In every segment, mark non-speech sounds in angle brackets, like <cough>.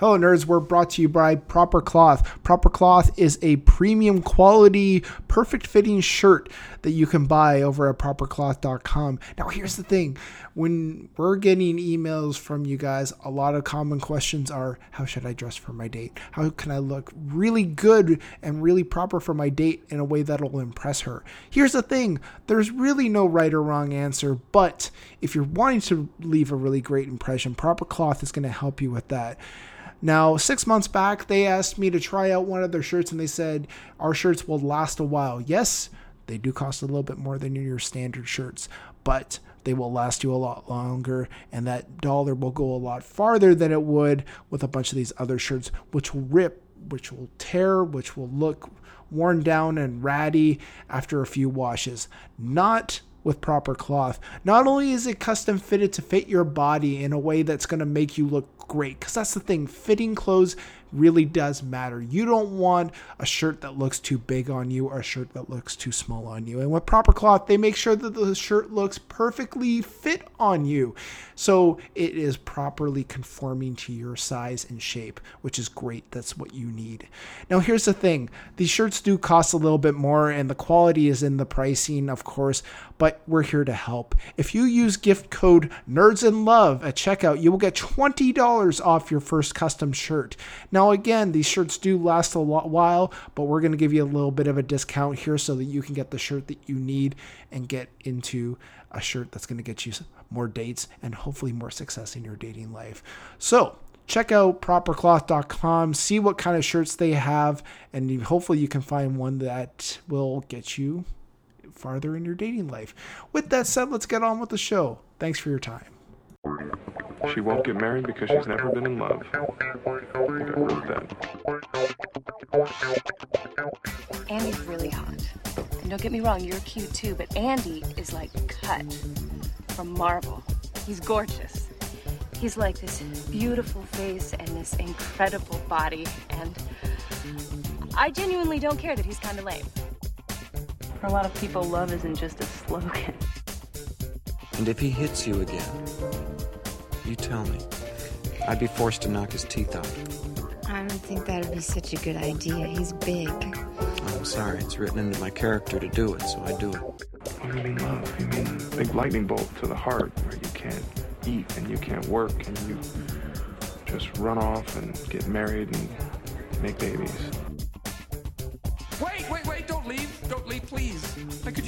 Hello, nerds. We're brought to you by Proper Cloth. Proper Cloth is a premium quality, perfect fitting shirt that you can buy over at propercloth.com. Now, here's the thing when we're getting emails from you guys, a lot of common questions are how should I dress for my date? How can I look really good and really proper for my date in a way that'll impress her? Here's the thing there's really no right or wrong answer, but if you're wanting to leave a really great impression, Proper Cloth is going to help you with that. Now, six months back, they asked me to try out one of their shirts and they said, Our shirts will last a while. Yes, they do cost a little bit more than your standard shirts, but they will last you a lot longer and that dollar will go a lot farther than it would with a bunch of these other shirts, which will rip, which will tear, which will look worn down and ratty after a few washes. Not with proper cloth. Not only is it custom fitted to fit your body in a way that's going to make you look great, because that's the thing, fitting clothes really does matter. You don't want a shirt that looks too big on you or a shirt that looks too small on you. And with proper cloth, they make sure that the shirt looks perfectly fit on you. So it is properly conforming to your size and shape, which is great. That's what you need. Now, here's the thing these shirts do cost a little bit more, and the quality is in the pricing, of course, but we're here to help. If you use gift code Nerds in Love at checkout, you will get $20 off your first custom shirt. Now, again, these shirts do last a while, but we're going to give you a little bit of a discount here so that you can get the shirt that you need and get into a shirt that's going to get you more dates and hopefully more success in your dating life. So, check out propercloth.com, see what kind of shirts they have, and hopefully you can find one that will get you farther in your dating life. With that said, let's get on with the show. Thanks for your time. She won't get married because she's never been in love. I think I wrote that. Andy's really hot. And don't get me wrong, you're cute too, but Andy is like cut from marble. He's gorgeous. He's like this beautiful face and this incredible body, and I genuinely don't care that he's kind of lame. For a lot of people, love isn't just a slogan. And if he hits you again, you tell me. I'd be forced to knock his teeth out. I don't think that would be such a good idea. He's big. Oh, I'm sorry. It's written into my character to do it, so I do it. What do you mean love? You mean big lightning bolt to the heart where you can't eat and you can't work and you just run off and get married and make babies.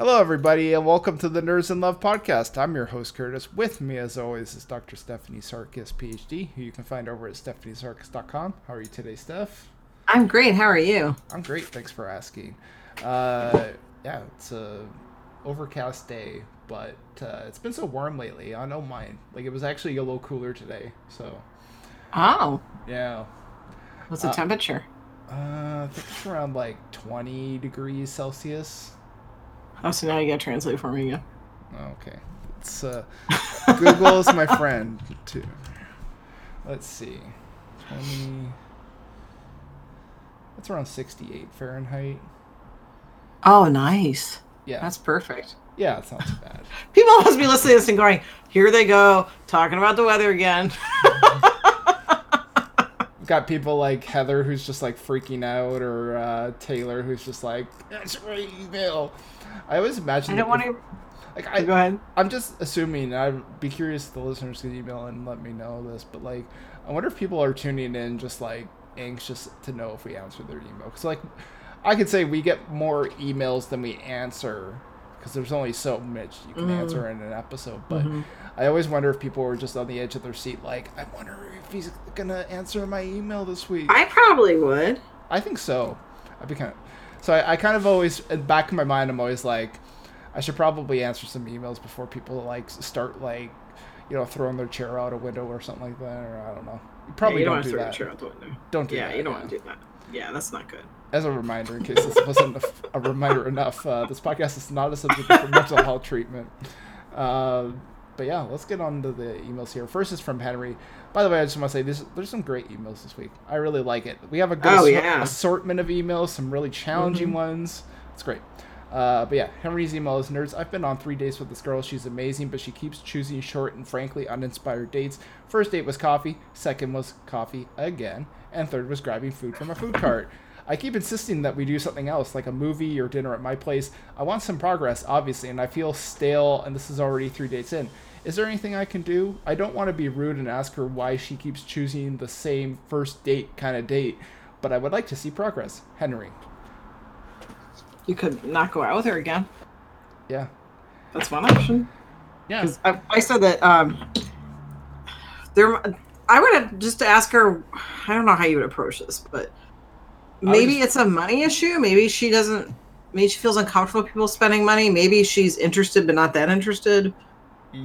Hello, everybody, and welcome to the Nerds in Love podcast. I'm your host, Curtis. With me, as always, is Dr. Stephanie Sarkis, PhD, who you can find over at stephaniesarkis.com. How are you today, Steph? I'm great. How are you? I'm great. Thanks for asking. Uh, yeah, it's a overcast day, but uh, it's been so warm lately. I don't mind. Like, it was actually a little cooler today, so. Oh. Yeah. What's the uh, temperature? Uh, I think it's around like 20 degrees Celsius. Oh, so now you gotta translate for me again. Okay. It's uh, Google's my friend too. Let's see. Twenty. That's around sixty-eight Fahrenheit. Oh, nice. Yeah. That's perfect. Yeah, it's not too bad. <laughs> People must be listening to this and going, "Here they go, talking about the weather again." <laughs> got people like Heather who's just like freaking out, or uh, Taylor who's just like, "That's my email." I always imagine. I don't want to. Like, I, go ahead. I'm just assuming. I'd be curious if the listeners could email and let me know this, but like, I wonder if people are tuning in just like anxious to know if we answer their email. Because like, I could say we get more emails than we answer because there's only so much you can mm-hmm. answer in an episode. But mm-hmm. I always wonder if people were just on the edge of their seat, like, I wonder if he's gonna answer my email this week. I probably would. I think so. I'd be kind of. So I, I kind of always, back in my mind, I'm always like, I should probably answer some emails before people like start like, you know, throwing their chair out a window or something like that, or I don't know. You probably you don't, don't, do want to throw that. the chair out the window. Don't do yeah, that, you don't want to do that. Yeah, that's not good. As a reminder, in case this wasn't a, a reminder enough, uh, this podcast is not a subject for mental health treatment. Uh, but yeah, let's get on to the emails here. First is from Henry. By the way, I just want to say this, there's some great emails this week. I really like it. We have a good Oh, assor- yeah. assortment of emails, some really challenging Mhm. ones. It's great. Uh, but yeah, Henry's email is nerds. I've been on three dates with this girl. She's amazing, but she keeps choosing short and frankly uninspired dates. First date was coffee. Second was coffee again, and third was grabbing food from a food cart. I keep insisting that we do something else, like a movie or dinner at my place. I want some progress, obviously, and I feel stale, and this is already three dates in. Is there anything I can do? I don't want to be rude and ask her why she keeps choosing the same first date kind of date, but I would like to see progress. Henry. You could not go out with her again. Yeah. That's one option. Yeah. I, I said that um, there. I would have just to ask her. I don't know how you would approach this, but maybe just- it's a money issue. Maybe she doesn't. Maybe she feels uncomfortable with people spending money. Maybe she's interested but not that interested.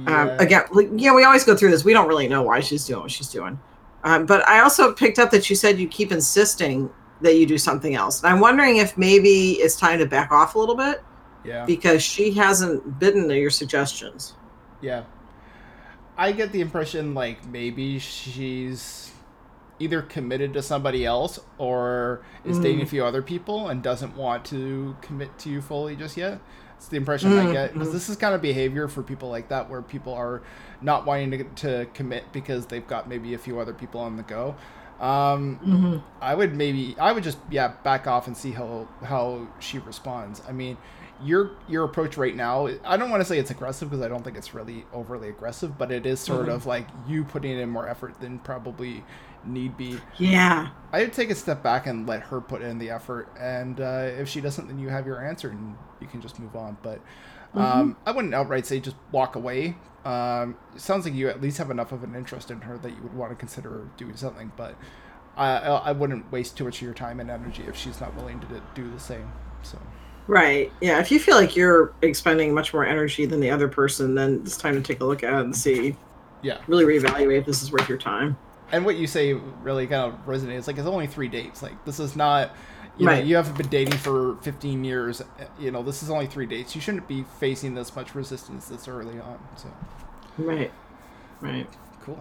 Um, again, like, yeah, we always go through this. We don't really know why she's doing what she's doing. Um, but I also picked up that you said you keep insisting that you do something else. And I'm wondering if maybe it's time to back off a little bit Yeah. because she hasn't bitten to your suggestions. Yeah. I get the impression like maybe she's either committed to somebody else or is dating a Mm. few other people and doesn't want to commit to you fully just yet. It's the impression I Mm, get because mm. this is kind of behavior for people like that where people are not wanting to, to commit because they've got maybe a few other people on the go. Um, Mhm. I would maybe I would just yeah back off and see how how she responds. I mean, your your approach right now, I don't want to say it's aggressive because I don't think it's really overly aggressive, but it is sort Mhm. of like you putting in more effort than probably need be. Yeah. I would take a step back and let her put in the effort, and uh, if she doesn't, then you have your answer and you can just move on. But um, I wouldn't outright say just walk away. Um, it sounds like you at least have enough of an interest in her that you would want to consider doing something, but I, I I wouldn't waste too much of your time and energy if she's not willing to do the same. So Right. Yeah. If you feel like you're expending much more energy than the other person, then it's time to take a look at it and see, yeah. really reevaluate if this is worth your time. And what you say really kind of resonates. Like it's only three dates. Like this is not. You know, Right. you haven't been dating for 15 years. You know, this is only three dates. You shouldn't be facing this much resistance this early on. So, Right. Right. cool.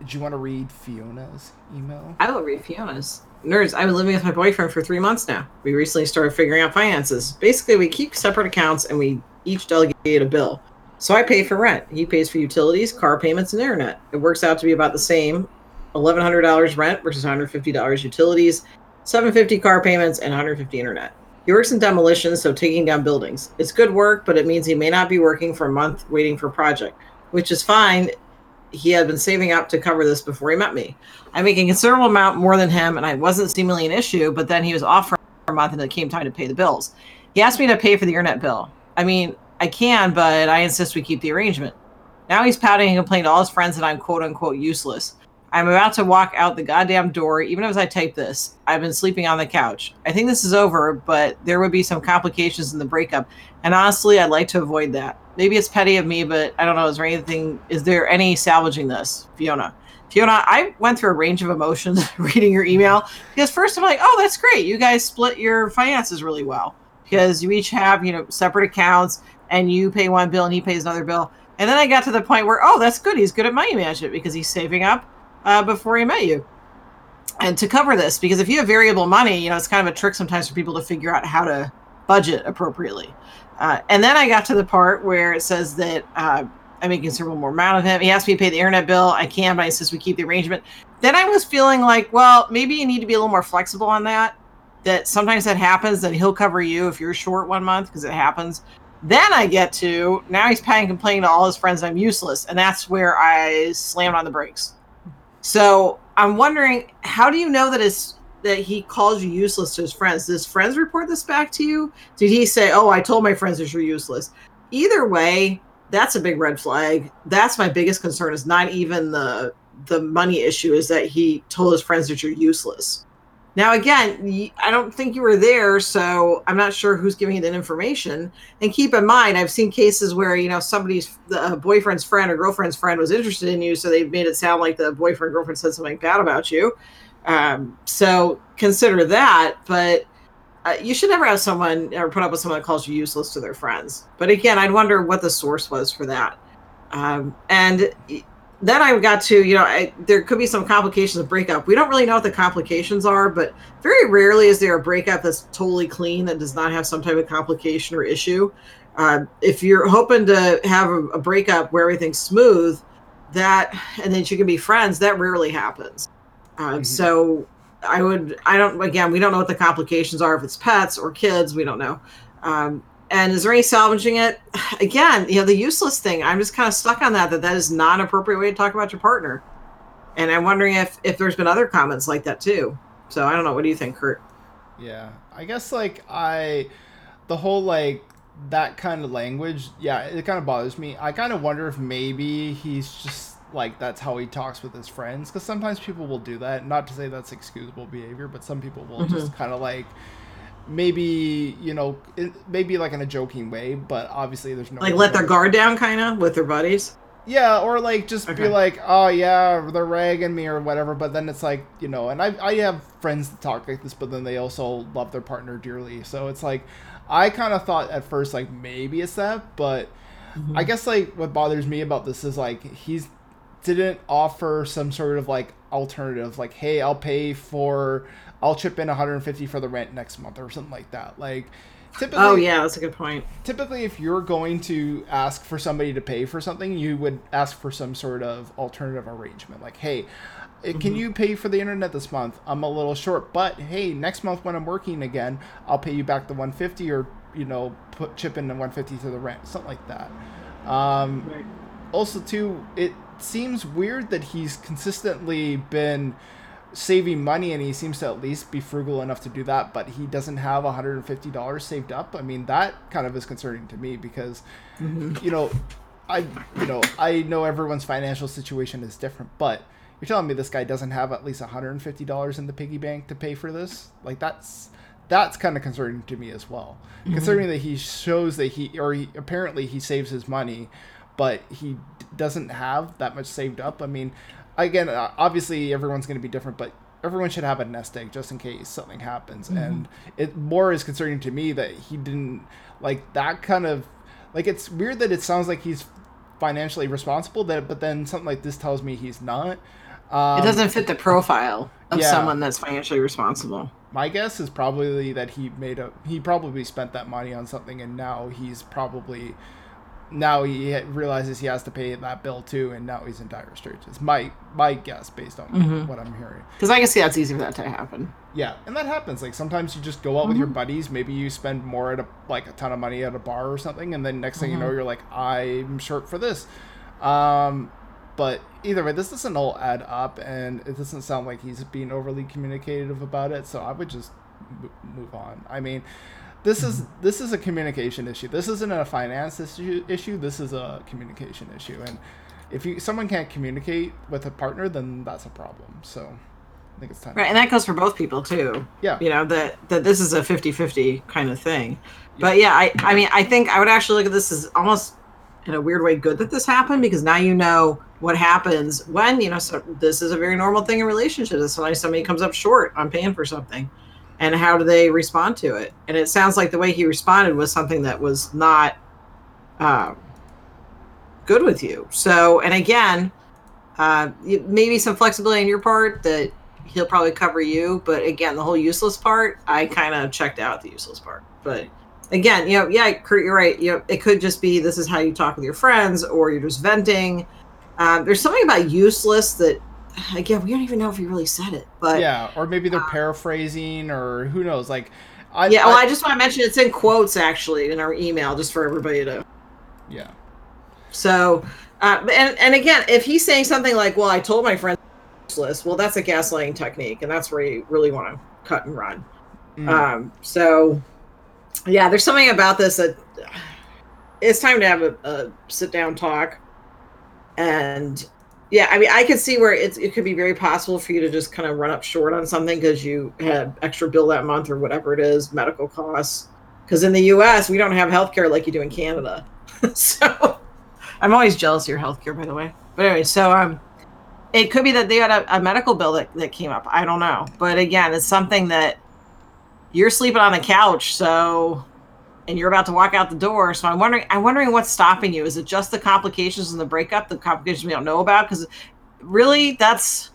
Did you want to read Fiona's email? I will read Fiona's. Nerds, I've been living with my boyfriend for three months now. We recently started figuring out finances. Basically, we keep separate accounts and we each delegate a bill. So I pay for rent. He pays for utilities, car payments, and internet. It works out to be about the same $1,100 rent versus $150 utilities, 750 car payments, and 150 internet. He works in demolitions, so taking down buildings. It's good work, but it means he may not be working for a month waiting for a project, which is fine he had been saving up to cover this before he met me. I make a considerable amount more than him, and I wasn't seemingly an issue, but then he was off for a month and it came time to pay the bills. He asked me to pay for the internet bill. I mean, I can, but I insist we keep the arrangement. Now he's pouting and complaining to all his friends that I'm quote unquote useless. I'm about to walk out the goddamn door, even as I type this. I've been sleeping on the couch. I think this is over, but there would be some complications in the breakup, and honestly, I'd like to avoid that. Maybe it's petty of me, but I don't know. Is there anything? Is there any salvaging this, Fiona? Fiona, I went through a range of emotions <laughs> reading your email because first I'm like, oh, that's great. You guys split your finances really well because you each have you know separate accounts and you pay one bill and he pays another bill. And then I got to the point where, oh, that's good. He's good at money management because he's saving up uh, before he met you. And to cover this, because if you have variable money, you know, it's kind of a trick sometimes for people to figure out how to budget appropriately. Uh, and then I got to the part where it says that uh, I make a considerable more amount of him. He asked me to pay the internet bill. I can, but he says we keep the arrangement. Then I was feeling like, well, maybe you need to be a little more flexible on that. That sometimes that happens, that he'll cover you if you're short one month because it happens. Then I get to now he's paying complaining to all his friends I'm useless, and that's where I slammed on the brakes. So I'm wondering, how do you know that that he calls you useless to his friends? Does friends report this back to you? Did he say, "Oh, I told my friends that you're useless"? Either way, that's a big red flag. That's my biggest concern. Is not even the the money issue. Is that he told his friends that you're useless. Now, again, I don't think you were there, so I'm not sure who's giving you that information. And keep in mind, I've seen cases where you know somebody's the uh, boyfriend's friend or girlfriend's friend was interested in you, so they made it sound like the boyfriend girlfriend said something bad about you. Um, so consider that, but uh, you should never have someone or put up with someone that calls you useless to their friends. But again, I'd wonder what the source was for that. Um, and then I got to, you know, I, there could be some complications of breakup. We don't really know what the complications are, but very rarely is there a breakup that's totally clean that does not have some type of complication or issue. Uh, if you're hoping to have a, a breakup where everything's smooth, that and then you can be friends, that rarely happens. Um, So I would, I don't, again, we don't know what the complications are if it's pets or kids, we don't know. Um, and is there any salvaging it? <sighs> Again, you know, the useless thing, I'm just kind of stuck on that, that that is not an appropriate way to talk about your partner. And I'm wondering if, if there's been other comments like that too. So I don't know. What do you think, Kurt? Yeah, I guess like I, the whole like that kind of language. Yeah, it kind of bothers me. I kind of wonder if maybe he's just like that's how he talks with his friends because sometimes people will do that. Not to say that's excusable behavior, but some people will just Mhm. kind of like maybe you know maybe like in a joking way, but obviously there's no Like let their guard down kind of with their buddies? Yeah, or like just be like, oh yeah, they're ragging me or whatever. But then it's like, you know, and I I have friends that talk like this, but then they also love their partner dearly. So it's like, I kind of thought at first like maybe it's that, but mm-hmm. I guess like what bothers me about this is like he's didn't offer some sort of like alternative, like hey, I'll pay for, I'll chip in 150 for the rent next month or something like that. Like typically, Oh, yeah, that's a good point. typically if you're going to ask for somebody to pay for something you would ask for some sort of alternative arrangement like hey eh, can Mhm. you pay for the internet this month i'm a little short but hey next month when i'm working again i'll pay you back the 150 or you know put chip in the 150 to the rent something like that um, also too it seems weird that he's consistently been saving money and he seems to at least be frugal enough to do that but he doesn't have $150 saved up? I mean that kind of is concerning to me because you know i you know i know everyone's financial situation is different but you're telling me this guy doesn't have at least $150 in the piggy bank to pay for this? Like that's that's kind of concerning to me as well. Mhm. considering that he shows that he or he, apparently he saves his money but he d- doesn't have that much saved up i mean again uh, obviously everyone's going to be different but everyone should have a nest egg just in case something happens Mhm. and it more is concerning to me that he didn't like that kind of like it's weird that it sounds like he's financially responsible that but then something like this tells me he's not um, it doesn't fit the profile of yeah. someone that's financially responsible. my guess is probably that he made a he probably spent that money on something and now he's probably now he realizes he has to pay that bill too and now he's in dire straits it's my my guess based on Mhm. what i'm hearing Because I can see that's easy for that to happen. yeah and that happens like sometimes you just go out with your Mhm. buddies maybe you spend more at a like a ton of money at a bar or something and then next thing you know Mhm. you're like i'm short for this um but either way this doesn't all add up and it doesn't sound like he's being overly communicative about it so i would just m- move on i mean this is mm-hmm. this is a communication issue this isn't a finance issue issue this is a communication issue and if you someone can't communicate with a partner then that's a problem so i think it's time Right, and that goes for both people too. Yeah. You know, that that this is a 50-50 kind of thing. But yeah, I I mean, I think I would actually look at this as almost in a weird way good that this happened because now you know what happens when, you know, so this is a very normal thing in relationships. Is Somebody somebody comes up short on paying for something. And how do they respond to it? And it sounds like the way he responded was something that was not um, good with you. So, and again, uh, maybe some flexibility on your part that he'll probably cover you. But again, the whole useless part, I kind of checked out the useless part. But again, you know, yeah, Kurt, you're right. You know, it could just be this is how you talk with your friends, or you're just venting. Um, there's something about useless that, again, we don't even know if he really said it. But yeah, or maybe they're paraphrasing, or who knows? Like, I yeah, well, I just want to mention it's in quotes actually in our email, just for everybody to. yeah, So, uh, and and again, if he's saying something like, "Well, I told my friend useless," well, that's a gaslighting technique, and that's where you really want to cut and run. Mm. Um, so, yeah, there's something about this that it's time to have a, a sit down talk, and yeah, I mean, I could see where it's it could be very possible for you to just kind of run up short on something because you had extra bill that month or whatever it is, medical costs. Because in the U.S. we don't have healthcare like you do in Canada, <laughs> so I'm always jealous of your healthcare, by the way. But anyway, so um, it could be that they had a, a medical bill that, that came up. I don't know, but again, it's something that you're sleeping on the couch, so and you're about to walk out the door. So I'm wondering, I'm wondering what's stopping you. Is it just the complications and the breakup, the complications we don't know about? Because really, that's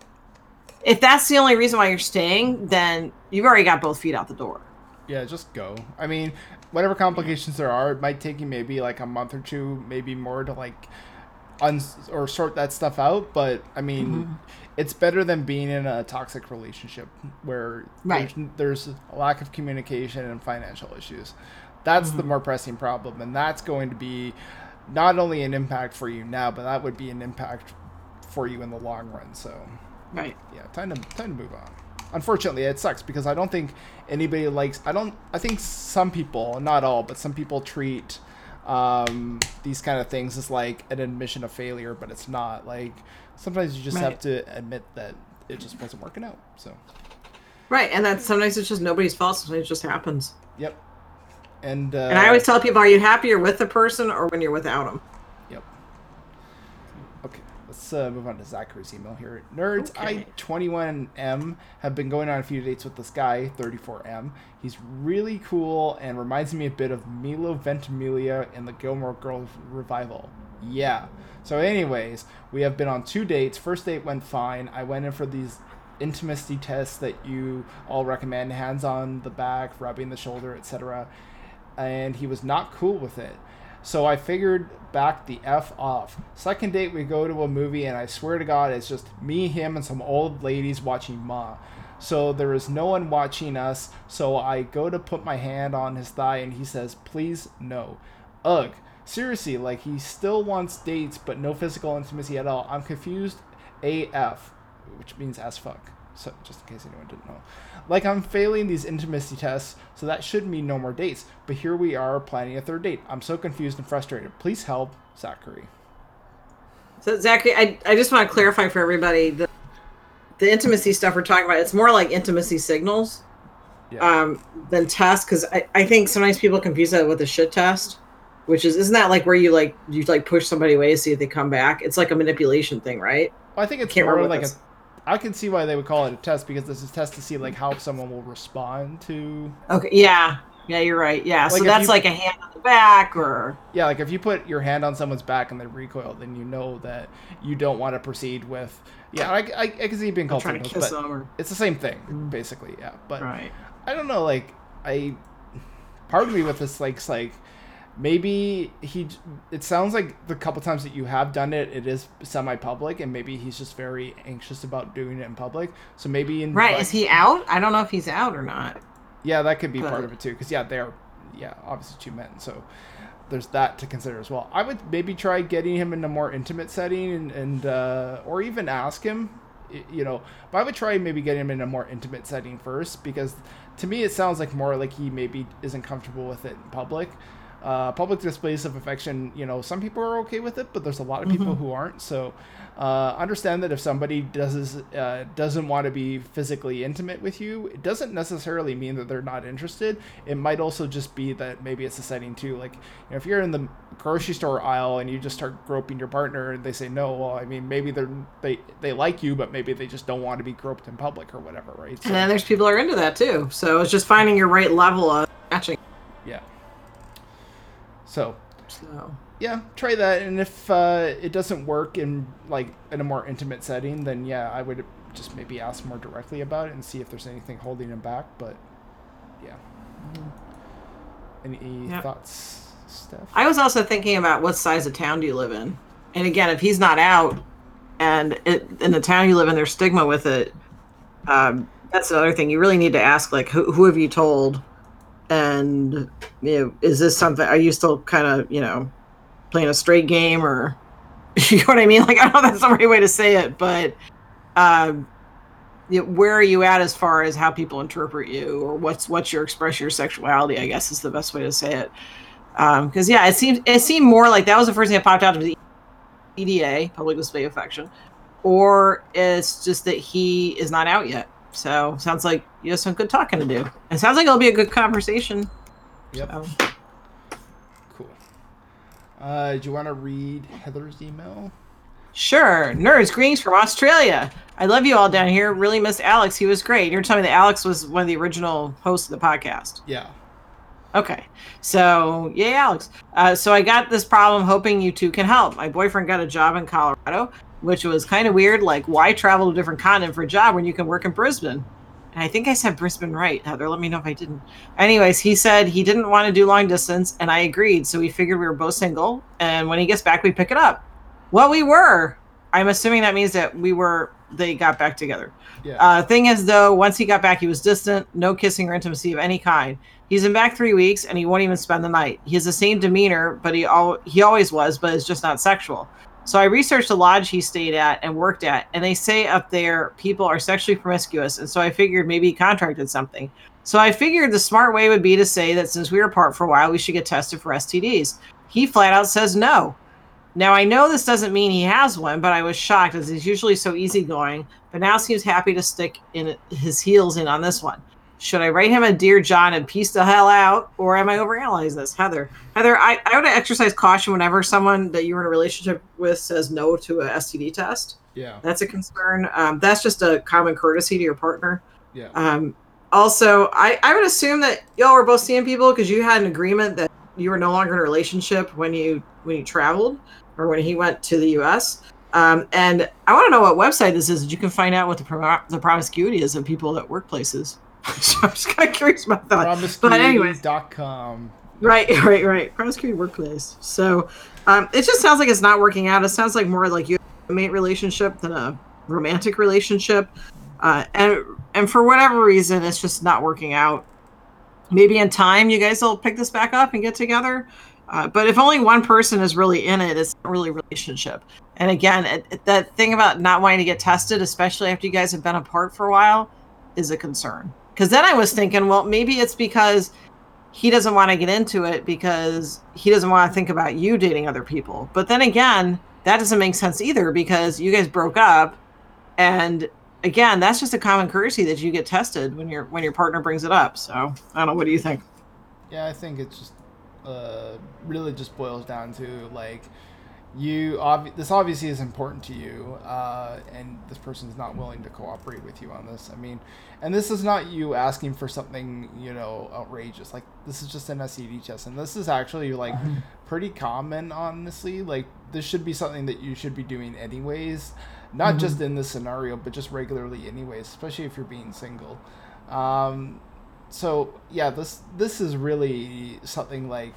if that's the only reason why you're staying, then you've already got both feet out the door. Yeah, just go. I mean, whatever complications there are, it might take you maybe like a month or two, maybe more to like un or sort that stuff out. But I mean, Mm-hmm. it's better than being in a toxic relationship where Right. there's, there's a lack of communication and financial issues. That's Mm-hmm. the more pressing problem, and that's going to be not only an impact for you now, but that would be an impact for you in the long run. So, Right. yeah, time to time to move on. Unfortunately, it sucks because I don't think anybody likes. I don't. I think some people, not all, but some people treat um, these kind of things as like an admission of failure, but it's not. Like sometimes you just have to admit that it just wasn't working out. So, Right, and that sometimes it's just nobody's fault. Sometimes it just happens. yep. And uh, And I always tell people, are you happier with the person or when you're without them? Yep. Okay, let's uh, move on to Zachary's email here. Nerds, I 21M have been going on a few dates with this guy, 34M. He's really cool and reminds me a bit of Milo Ventimiglia in the Gilmore Girls revival. Yeah. So, anyways, we have been on two dates. First date went fine. I went in for these intimacy tests that you all recommend hands on the back, rubbing the shoulder, etc. And he was not cool with it. So I figured back the F off. Second date, we go to a movie, and I swear to God, it's just me, him, and some old ladies watching Ma. So there is no one watching us. So I go to put my hand on his thigh, and he says, Please, no. Ugh. Seriously, like he still wants dates, but no physical intimacy at all. I'm confused AF, which means as fuck. So just in case anyone didn't know. Like I'm failing these intimacy tests, so that should mean no more dates. But here we are planning a third date. I'm so confused and frustrated. Please help, Zachary. So Zachary, I, I just want to clarify for everybody the the intimacy stuff we're talking about. It's more like intimacy signals um, than tests because I, I think sometimes people confuse that with a shit test, which is isn't that like where you like you like push somebody away to see if they come back? It's like a manipulation thing, right? Well, I think it's Can't more remember like a. I can see why they would call it a test because this is a test to see like how someone will respond to. Okay, yeah, yeah, you're right. Yeah, Like, so that's you- like a hand on the back or Yeah, like if you put your hand on someone's back and they recoil, then you know that you don't want to proceed with. Yeah, I, I, I can see being called trying to kiss but them or- it's the same thing mm-hmm. basically. Yeah, but Right. I don't know. Like I, part of me with this like, like maybe he. It sounds like the couple times that you have done it, it is semi-public, and maybe he's just very anxious about doing it in public. So maybe in right. Is he out? I don't know if he's out or not. yeah, that could be part of it too. Because yeah, they are, yeah, obviously two men. So there's that to consider as well. I would maybe try getting him in a more intimate setting, and, and uh, or even ask him, you know. But I would try maybe getting him in a more intimate setting first, because to me it sounds like more like he maybe isn't comfortable with it in public. Uh, public displays of affection, you know, some people are okay with it, but there's a lot of people Mhm. who aren't. So uh, understand that if somebody does uh, doesn't want to be physically intimate with you, it doesn't necessarily mean that they're not interested. It might also just be that maybe it's a setting too. Like, you know, if you're in the grocery store aisle and you just start groping your partner and they say no, well, I mean, maybe they're they they like you, but maybe they just don't want to be groped in public or whatever, right? So, And then there's people who are into that too. So it's just finding your right level of matching. yeah. So So yeah, try that, and if uh, it doesn't work in like in a more intimate setting, then yeah, I would just maybe ask more directly about it and see if there's anything holding him back. But yeah, any Yep. thoughts, Steph? I was also thinking about what size of town do you live in? And again, if he's not out and it, in the town you live in, there's stigma with it, um, that's another thing. You really need to ask, like, who, who have you told? And, you know, is this something, are you still kind of, you know, playing a straight game or, <laughs> you know what I mean? Like, I don't know that's the right way to say it, but, um, you know, where are you at as far as how people interpret you or what's, what's your expression, your sexuality, I guess is the best way to say it um because yeah it seems it seemed more like that was the first thing that popped out to me PDA public display affection or it's just that he is not out yet. So sounds like you have some good talking to do. It sounds like it'll be a good conversation. Yep. So, Cool. Uh, do you want to read Heather's email? sure. Nerds, greetings from Australia. I love you all down here. Really missed Alex. He was great. You're telling me that Alex was one of the original hosts of the podcast. Yeah. Okay. So, yay, Alex. Uh, so, I got this problem hoping you two can help. My boyfriend got a job in Colorado, which was kind of weird. Like, why travel to a different continent for a job when you can work in Brisbane? And I think I said Brisbane right, Heather. Let me know if I didn't. Anyways, he said he didn't want to do long distance, and I agreed. So, we figured we were both single. And when he gets back, we pick it up. Well, we were. I'm assuming that means that we were, they got back together. Yeah. Uh, thing is, though, once he got back, he was distant, no kissing or intimacy of any kind. He's been back three weeks, and he won't even spend the night. He has the same demeanor, but he al- he always was, but it's just not sexual. So I researched the lodge he stayed at and worked at, and they say up there people are sexually promiscuous, and so I figured maybe he contracted something. So I figured the smart way would be to say that since we were apart for a while, we should get tested for STDs. He flat out says no. Now I know this doesn't mean he has one, but I was shocked as he's usually so easygoing, but now seems happy to stick in his heels in on this one. Should I write him a dear John and peace the hell out, or am I overanalyzing this, Heather? Heather, I, I would exercise caution whenever someone that you're in a relationship with says no to a STD test. Yeah. That's a concern. Um, that's just a common courtesy to your partner. Yeah. Um, also, I, I would assume that y'all were both seeing people because you had an agreement that you were no longer in a relationship when you when you traveled or when he went to the U.S. Um, and I want to know what website this is that you can find out what the pro- the promiscuity is of people at workplaces. So <laughs> I'm just kind of curious about that. But anyways, Promiscuity.com. Right, <laughs> right, right. Promiscuity workplace. So um, it just sounds like it's not working out. It sounds like more like you have a mate relationship than a romantic relationship. Uh, and and for whatever reason, it's just not working out. Maybe in time, you guys will pick this back up and get together. Uh, but if only one person is really in it, it's not really a relationship. And again, it, it- that thing about not wanting to get tested, especially after you guys have been apart for a while, is a concern. Because then I was thinking, well, maybe it's because he doesn't want to get into it because he doesn't want to think about you dating other people. But then again, that doesn't make sense either because you guys broke up, and again, that's just a common courtesy that you get tested when your when your partner brings it up. So I don't know. What do you think? Yeah, I think it's just uh, really just boils down to like you. Ob- this obviously is important to you, uh, and this person is not willing to cooperate with you on this. I mean, and this is not you asking for something you know outrageous. Like this is just an STD test, and this is actually like <laughs> pretty common, honestly. Like this should be something that you should be doing anyways, not Mhm. just in this scenario, but just regularly anyways, especially if you're being single. Um, so yeah, this this is really something like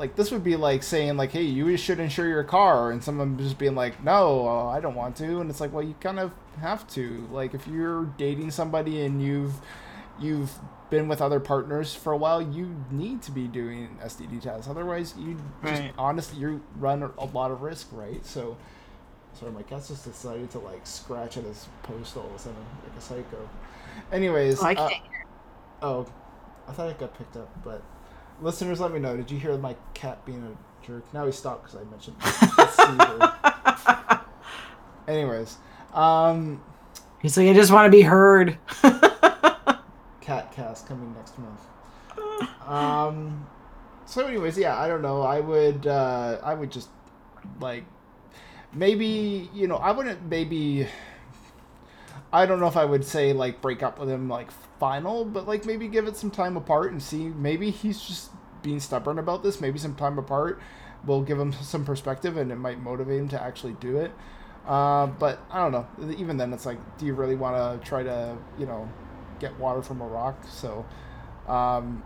like this would be like saying like, hey, you should insure your car, and someone just being like, no, uh, I don't want to, and it's like, well, you kind of have to. Like if you're dating somebody and you've you've been with other partners for a while, you need to be doing STD tests. Otherwise, you just Right. honestly you run a lot of risk, right? So. Sorry, my cat's just decided to like scratch at his post all of a sudden, like a psycho. Anyways, Oh, I uh, can't Oh, I thought it got picked up, but listeners, let me know. Did you hear my cat being a jerk? Now he stopped because I mentioned. <laughs> Caesar. Anyways, um, He's like, I just want to be heard. <laughs> cat cast coming next month. Um, so anyways, yeah, I don't know. I would, uh, I would just like maybe you know I wouldn't maybe. I don't know if I would say like break up with him like final, but like maybe give it some time apart and see. Maybe he's just being stubborn about this. Maybe some time apart will give him <laughs> some perspective and it might motivate him to actually do it. Uh, but I don't know. Even then, it's like, do you really want to try to you know get water from a rock? So, um,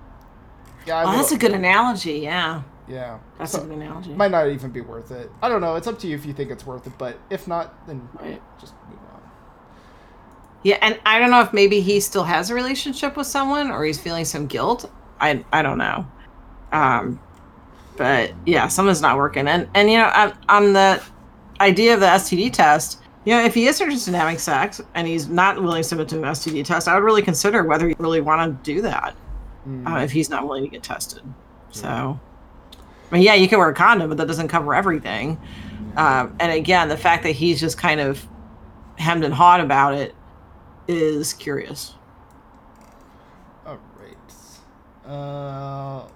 yeah, Oh, that's a good analogy. Yeah. yeah. That's So, a good analogy. Might not even be worth it. I don't know. It's up to you if you think it's worth it, but if not, then just move on. Yeah, and I don't know if maybe he still has a relationship with someone or he's feeling some guilt. I I don't know. Um, but yeah, something's not working. And and you know, on, on the idea of the STD test, you know, if he is interested in having sex and he's not willing to submit to an STD test, I would really consider whether you really want to do that uh, if he's not willing to get tested. So, I mean, yeah, you can wear a condom, but that doesn't cover everything. Um, and again, the fact that he's just kind of hemmed and hawed about it is curious. All right. Uh,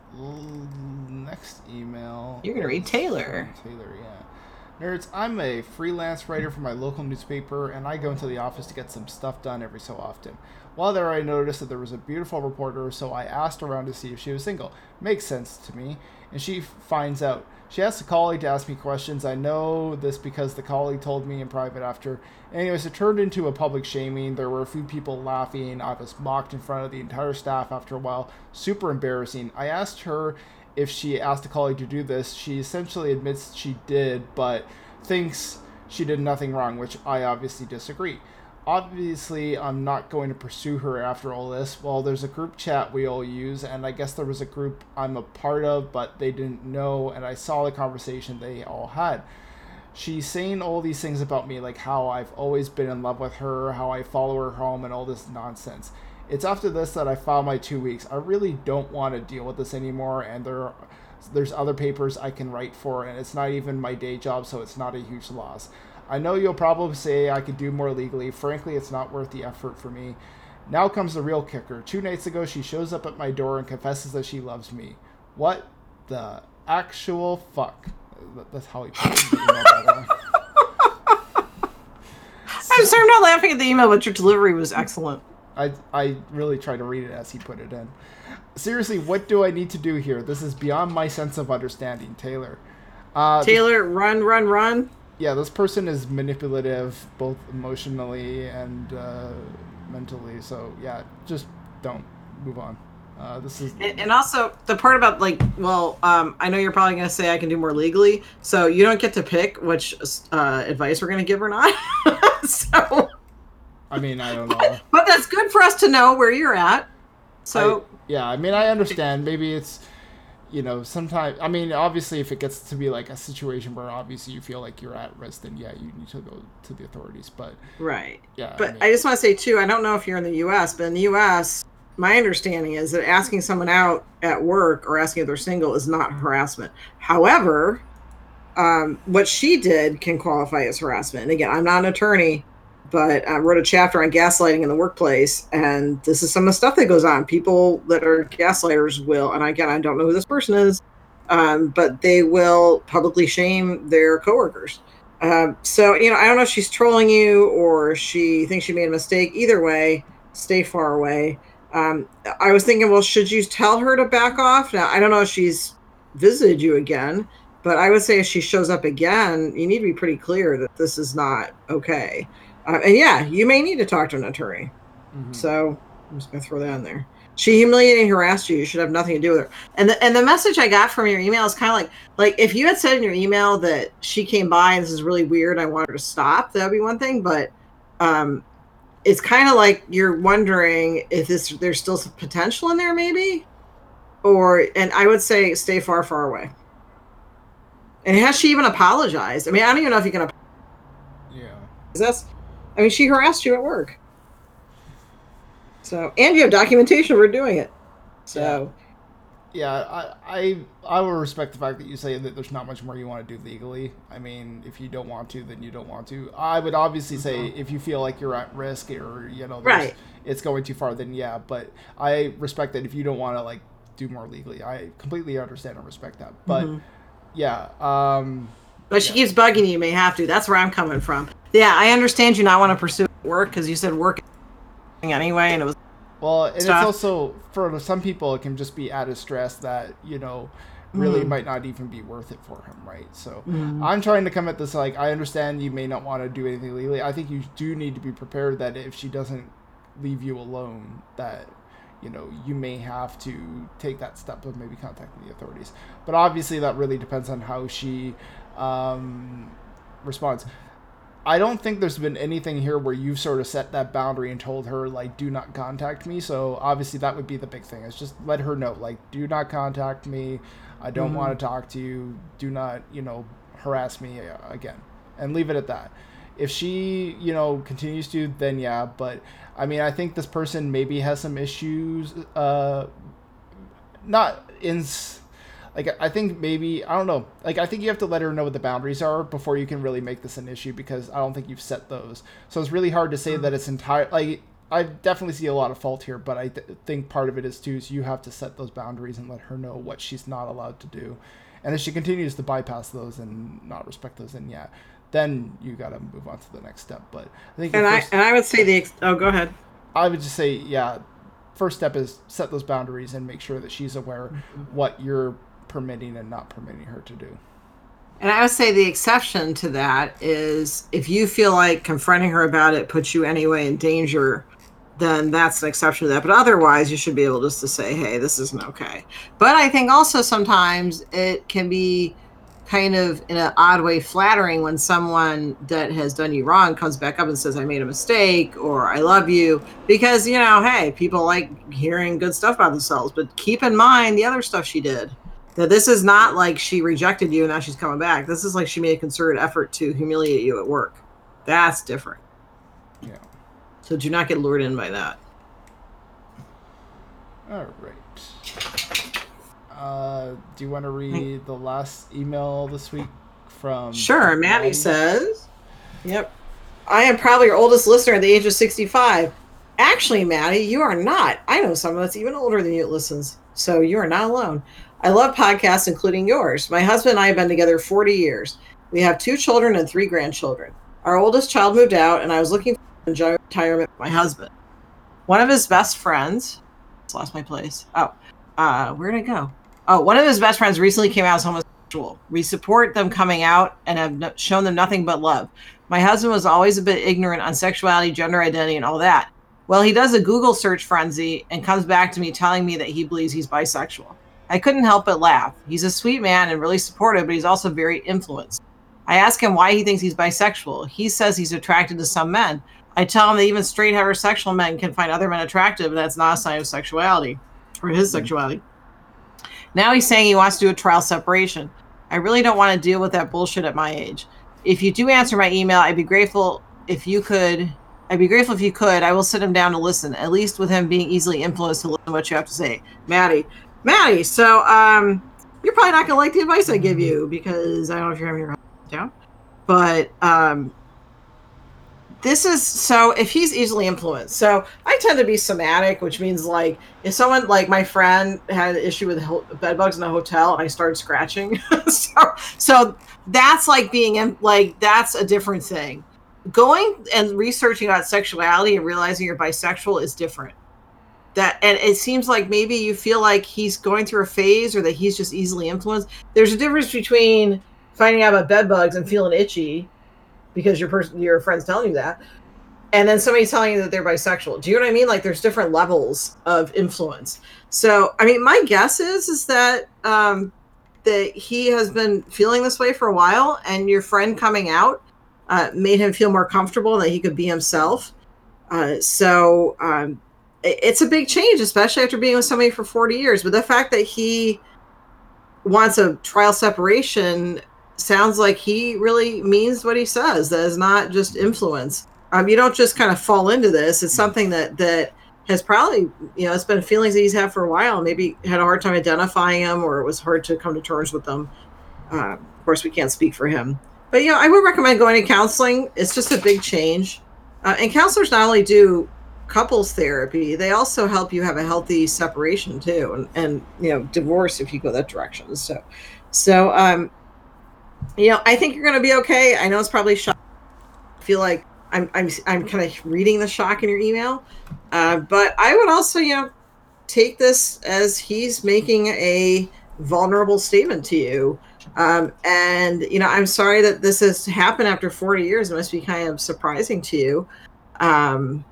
next email. You're gonna read Taylor. Taylor, yeah. Nerds, I'm a freelance writer for my local newspaper, and I go into the office to get some stuff done every so often. While there, I noticed that there was a beautiful reporter, so I asked around to see if she was single. Makes sense to me. And she finds out. She asked a colleague to ask me questions. I know this because the colleague told me in private after. Anyways, it turned into a public shaming. There were a few people laughing. I was mocked in front of the entire staff after a while. Super embarrassing. I asked her if she asked a colleague to do this. She essentially admits she did, but thinks she did nothing wrong, which I obviously disagree. Obviously, I'm not going to pursue her after all this. Well, there's a group chat we all use, and I guess there was a group I'm a part of, but they didn't know, and I saw the conversation they all had. She's saying all these things about me, like how I've always been in love with her, how I follow her home, and all this nonsense. It's after this that I filed my two weeks. I really don't want to deal with this anymore, and there, there's other papers I can write for, and it's not even my day job, so it's not a huge loss. I know you'll probably say I could do more legally. Frankly, it's not worth the effort for me. Now comes the real kicker. Two nights ago, she shows up at my door and confesses that she loves me. What the actual fuck? That's how he put it. in the email, by the way. <laughs> I'm sorry, I'm not laughing at the email, but your delivery was excellent. I I really try to read it as he put it in. Seriously, what do I need to do here? This is beyond my sense of understanding, Taylor. Uh, Taylor, run, run, run. Yeah, this person is manipulative, both emotionally and uh, mentally. So yeah, just don't move on. Uh, this is And, and also the part about like, well, um, I know you're probably gonna say I can do more legally, so you don't get to pick which uh, advice we're gonna give or not. <laughs> so, I mean, I don't <laughs> know. but that's good for us to know where you're at. So I- yeah, I mean, I understand. Maybe it's, you know, sometimes. I mean, obviously, if it gets to be like a situation where obviously you feel like you're at risk, then yeah, you need to go to the authorities. But Right. yeah, I But mean- I just want to say too, I don't know if you're in the U.S., but in the U.S., my understanding is that asking someone out at work or asking if they're single is not harassment. However, um, what she did can qualify as harassment. And again, I'm not an attorney, but I wrote a chapter on gaslighting in the workplace, and this is some of the stuff that goes on. People that are gaslighters will, and again, I don't know who this person is, um, but they will publicly shame their coworkers. Um, so you know, I don't know if she's trolling you or she thinks she made a mistake. Either way, stay far away. Um, I was thinking, well, should you tell her to back off? Now, I don't know if she's visited you again, but I would say if she shows up again, you need to be pretty clear that this is not okay. Uh, and yeah, you may need to talk to an attorney. Mhm. So I'm just gonna throw that in there. She humiliated and harassed you. You should have nothing to do with her. And the and the message I got from your email is kind of like like if you had said in your email that she came by and this is really weird, I want her to stop. That would be one thing. But um, it's kind of like you're wondering if this there's still some potential in there, maybe. Or and I would say stay far, far away. And has she even apologized? I mean, I don't even know if you can. Apologize. yeah. That's, I mean, she harassed you at work. So, and you have documentation her doing it. So, Yeah, I, I I will respect the fact that you say that there's not much more you want to do legally. I mean, if you don't want to, then you don't want to. I would obviously say if you feel like you're at risk or you know, Right. it's going too far, then yeah. But I respect that if you don't want to like do more legally, I completely understand and respect that. But Mhm. yeah, um, but she keeps bugging you. You may have to. That's where I'm coming from. Yeah, I understand you not want to pursue work because you said work anyway, and it was Well, and it's also for some people it can just be added stress that you know really Mhm. might not even be worth it for him, right? So Mhm. I'm trying to come at this like I understand you may not want to do anything legally. I think you do need to be prepared that if she doesn't leave you alone, that you know you may have to take that step of maybe contacting the authorities. But obviously that really depends on how she um, responds. I don't think there's been anything here where you've sort of set that boundary and told her like do not contact me. So obviously that would be the big thing. Is just let her know like do not contact me. I don't Mhm. want to talk to you. Do not, you know, harass me uh, again. And leave it at that. If she, you know, continues to then yeah, but I mean, I think this person maybe has some issues uh not in like I think maybe I don't know. Like I think you have to let her know what the boundaries are before you can really make this an issue because I don't think you've set those. So it's really hard to say hmm. that it's entire like I definitely see a lot of fault here, but I th- think part of it is too is you have to set those boundaries and let her know what she's not allowed to do. And if she continues to bypass those and not respect those, then yeah, then you got to move on to the next step. But I think And I and I would say the ex- oh, go ahead. I would just say, yeah, first step is set those boundaries and make sure that she's aware mm-hmm. what you're permitting and not permitting her to do. And I would say the exception to that is if you feel like confronting her about it puts you anyway in danger, then that's an exception to that. But otherwise, you should be able just to say, hey, this isn't okay. But I think also sometimes it can be kind of in an odd way flattering when someone that has done you wrong comes back up and says, I made a mistake or I love you. Because, you know, hey, people like hearing good stuff about themselves. But keep in mind the other stuff she did. That this is not like she rejected you and now she's coming back. This is like she made a concerted effort to humiliate you at work. That's different. Yeah. So do not get lured in by that. All right. Uh, do you want to read the last email this week from? Sure. Maddie Maddie? says, Yep. I am probably your oldest listener at the age of 65. Actually, Maddie, you are not. I know someone that's even older than you that listens. So you are not alone. I love podcasts, including yours. My husband and I have been together 40 years. We have two children and three grandchildren. Our oldest child moved out, and I was looking for retirement with my husband. One of his best friends, lost my place. Oh, uh, where'd it go? Oh, one of his best friends recently came out as homosexual. We support them coming out and have no- shown them nothing but love. My husband was always a bit ignorant on sexuality, gender identity, and all that. Well, he does a Google search frenzy and comes back to me telling me that he believes he's bisexual. I couldn't help but laugh. He's a sweet man and really supportive, but he's also very influenced. I ask him why he thinks he's bisexual. He says he's attracted to some men. I tell him that even straight heterosexual men can find other men attractive, and that's not a sign of sexuality or his hmm. sexuality. Now he's saying he wants to do a trial separation. I really don't want to deal with that bullshit at my age. If you do answer my email, I'd be grateful if you could. I'd be grateful if you could. I will sit him down to listen, at least with him being easily influenced to listen to what you have to say. Maddie. Maddie, so um you're probably not gonna like the advice I give you because I don't know if you're having your down. But um this is so if he's easily influenced so i tend to be somatic which means like if someone like my friend had an issue with bed bugs in a hotel and i started scratching <laughs> so, so that's like being in like that's a different thing going and researching about sexuality and realizing you're bisexual is different. That and it seems like maybe you feel like he's going through a phase or that he's just easily influenced. There's a difference between finding out about bed bugs and feeling itchy because your person your friend's telling you that and then somebody telling you that they're bisexual. Do you know what i mean? Like there's different levels of influence. So i mean my guess is is that um that he has been feeling this way for a while and your friend coming out uh, made him feel more comfortable that he could be himself uh, so um it- it's a big change especially after being with somebody for 40 years but the fact that he wants a trial separation sounds like he really means what he says. That is not just influence. Um, you don't just kind of fall into this. It's something that that has probably you know it's been feelings that he's had for a while. Maybe had a hard time identifying them, or it was hard to come to terms with them. Uh, of course, we can't speak for him, but you know I would recommend going to counseling. It's just a big change, uh, and counselors not only do couples therapy, they also help you have a healthy separation too, and, and you know divorce if you go that direction. So, so um, you know, I think you're going to be okay. I know it's probably shock. I feel like I'm I'm I'm kind of reading the shock in your email, uh, but I would also you know take this as he's making a vulnerable statement to you. Um, and you know, I'm sorry that this has happened after 40 years. It must be kind of surprising to you. Um,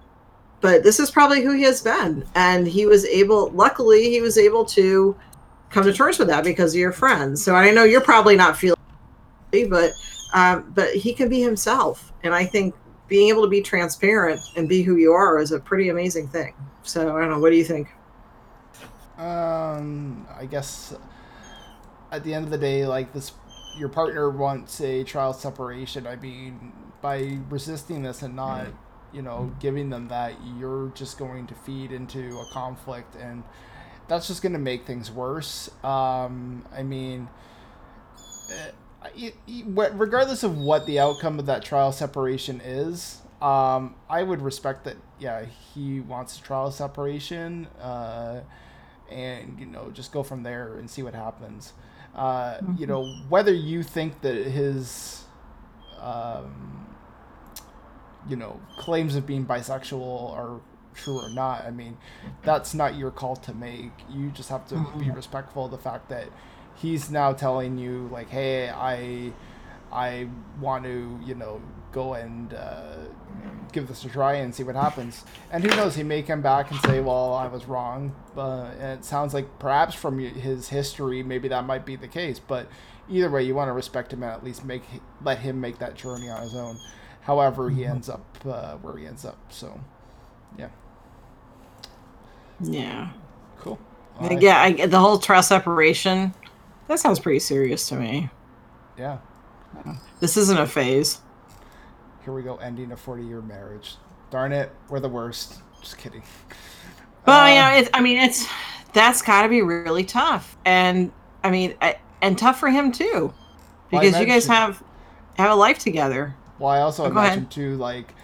but this is probably who he has been, and he was able. Luckily, he was able to come to terms with that because of your friends. So I know you're probably not feeling but um, but he can be himself and i think being able to be transparent and be who you are is a pretty amazing thing so i don't know what do you think Um, I guess at the end of the day, like this, your partner wants a trial separation. I mean, by resisting this and not, you know, giving them that, you're just going to feed into a conflict. And that's just going to make things worse. Um, I mean, y- what- regardless of what the outcome of that trial separation is, um, I would respect that. Yeah, he wants a trial separation, uh, and you know, just go from there and see what happens. Uh, You Mhm. know, whether you think that his, um, you know, claims of being bisexual are true or not. I mean, that's not your call to make. You just have to be respectful of the fact that he's now telling you like, "Hey, I I want to, you know, go and uh, give this a try and see what happens." And who knows, he may come back and say, "Well, I was wrong." Uh, and it sounds like perhaps from his history, maybe that might be the case, but either way, you want to respect him and at least make let him make that journey on his own. However, he ends up uh, where he ends up. So, yeah. Yeah. Cool. Yeah, I, the whole trial separation, that sounds pretty serious to me. Yeah. This isn't a phase. Here we go, ending a 40 year marriage. Darn it, we're the worst. Just kidding. Well, Uh, yeah, it's, I mean, it's that's got to be really tough, and I mean, I, and tough for him too, Well, because you guys have have a life together. Well, I also Oh, imagine ahead. too, like,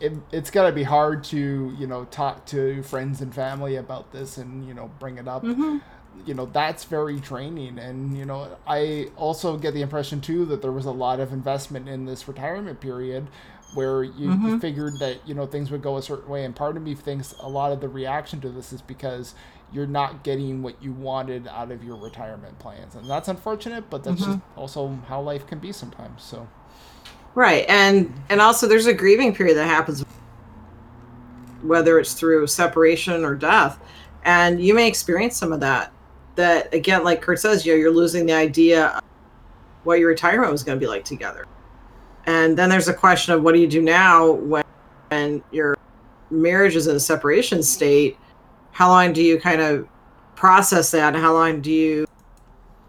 it, it's got to be hard to, you know, talk to friends and family about this and, you know, bring it up. Mhm. You know, that's very draining. And, you know, I also get the impression too that there was a lot of investment in this retirement period where you, you Mhm. figured that, you know, things would go a certain way. And part of me thinks a lot of the reaction to this is because you're not getting what you wanted out of your retirement plans. And that's unfortunate, but that's just Mhm. also how life can be sometimes. So. Right, and and also there's a grieving period that happens, whether it's through separation or death, and you may experience some of that. That again, like Kurt says, you know, you're losing the idea of what your retirement was going to be like together, and then there's a question of what do you do now when, when your marriage is in a separation state? How long do you kind of process that, and how long do you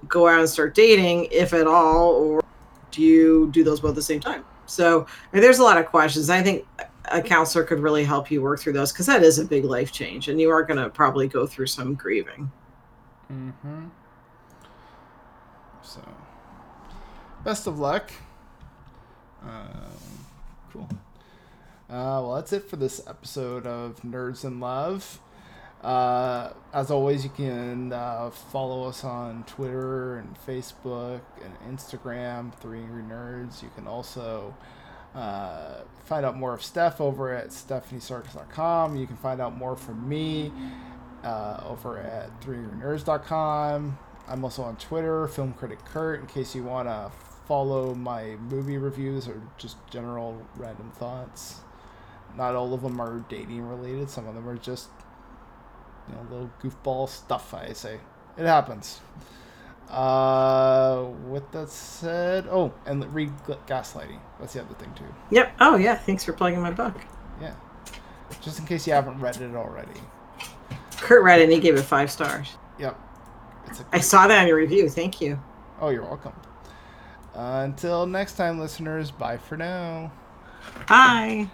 go out and start dating, if at all, or do you do those both at the same time? So I mean, there's a lot of questions. I think a counselor could really help you work through those because that is a big life change, and you are going to probably go through some grieving. Mm-hmm. So, best of luck. Um, cool. Uh, well, that's it for this episode of Nerds in Love. Uh, as always, you can uh, follow us on Twitter and Facebook and Instagram, Three Angry Nerds. You can also uh, find out more of Steph over at stephaniesarkis.com. You can find out more from me uh, over at 3angrynerds.com. I'm also on Twitter, Film Critic Kurt, in case you want to follow my movie reviews or just general random thoughts. Not all of them are dating related. Some of them are just, you know, little goofball stuff. I say it happens. Uh, with that said, oh, and read Gaslighting. That's the other thing too. Yep. Oh yeah. Thanks for plugging my book. Yeah, just in case you haven't read it already. Kurt read it and he gave it five stars. Yep. It's a I saw that on your review. Thank you. Oh, you're welcome. Uh, until next time, listeners. Bye for now. Bye.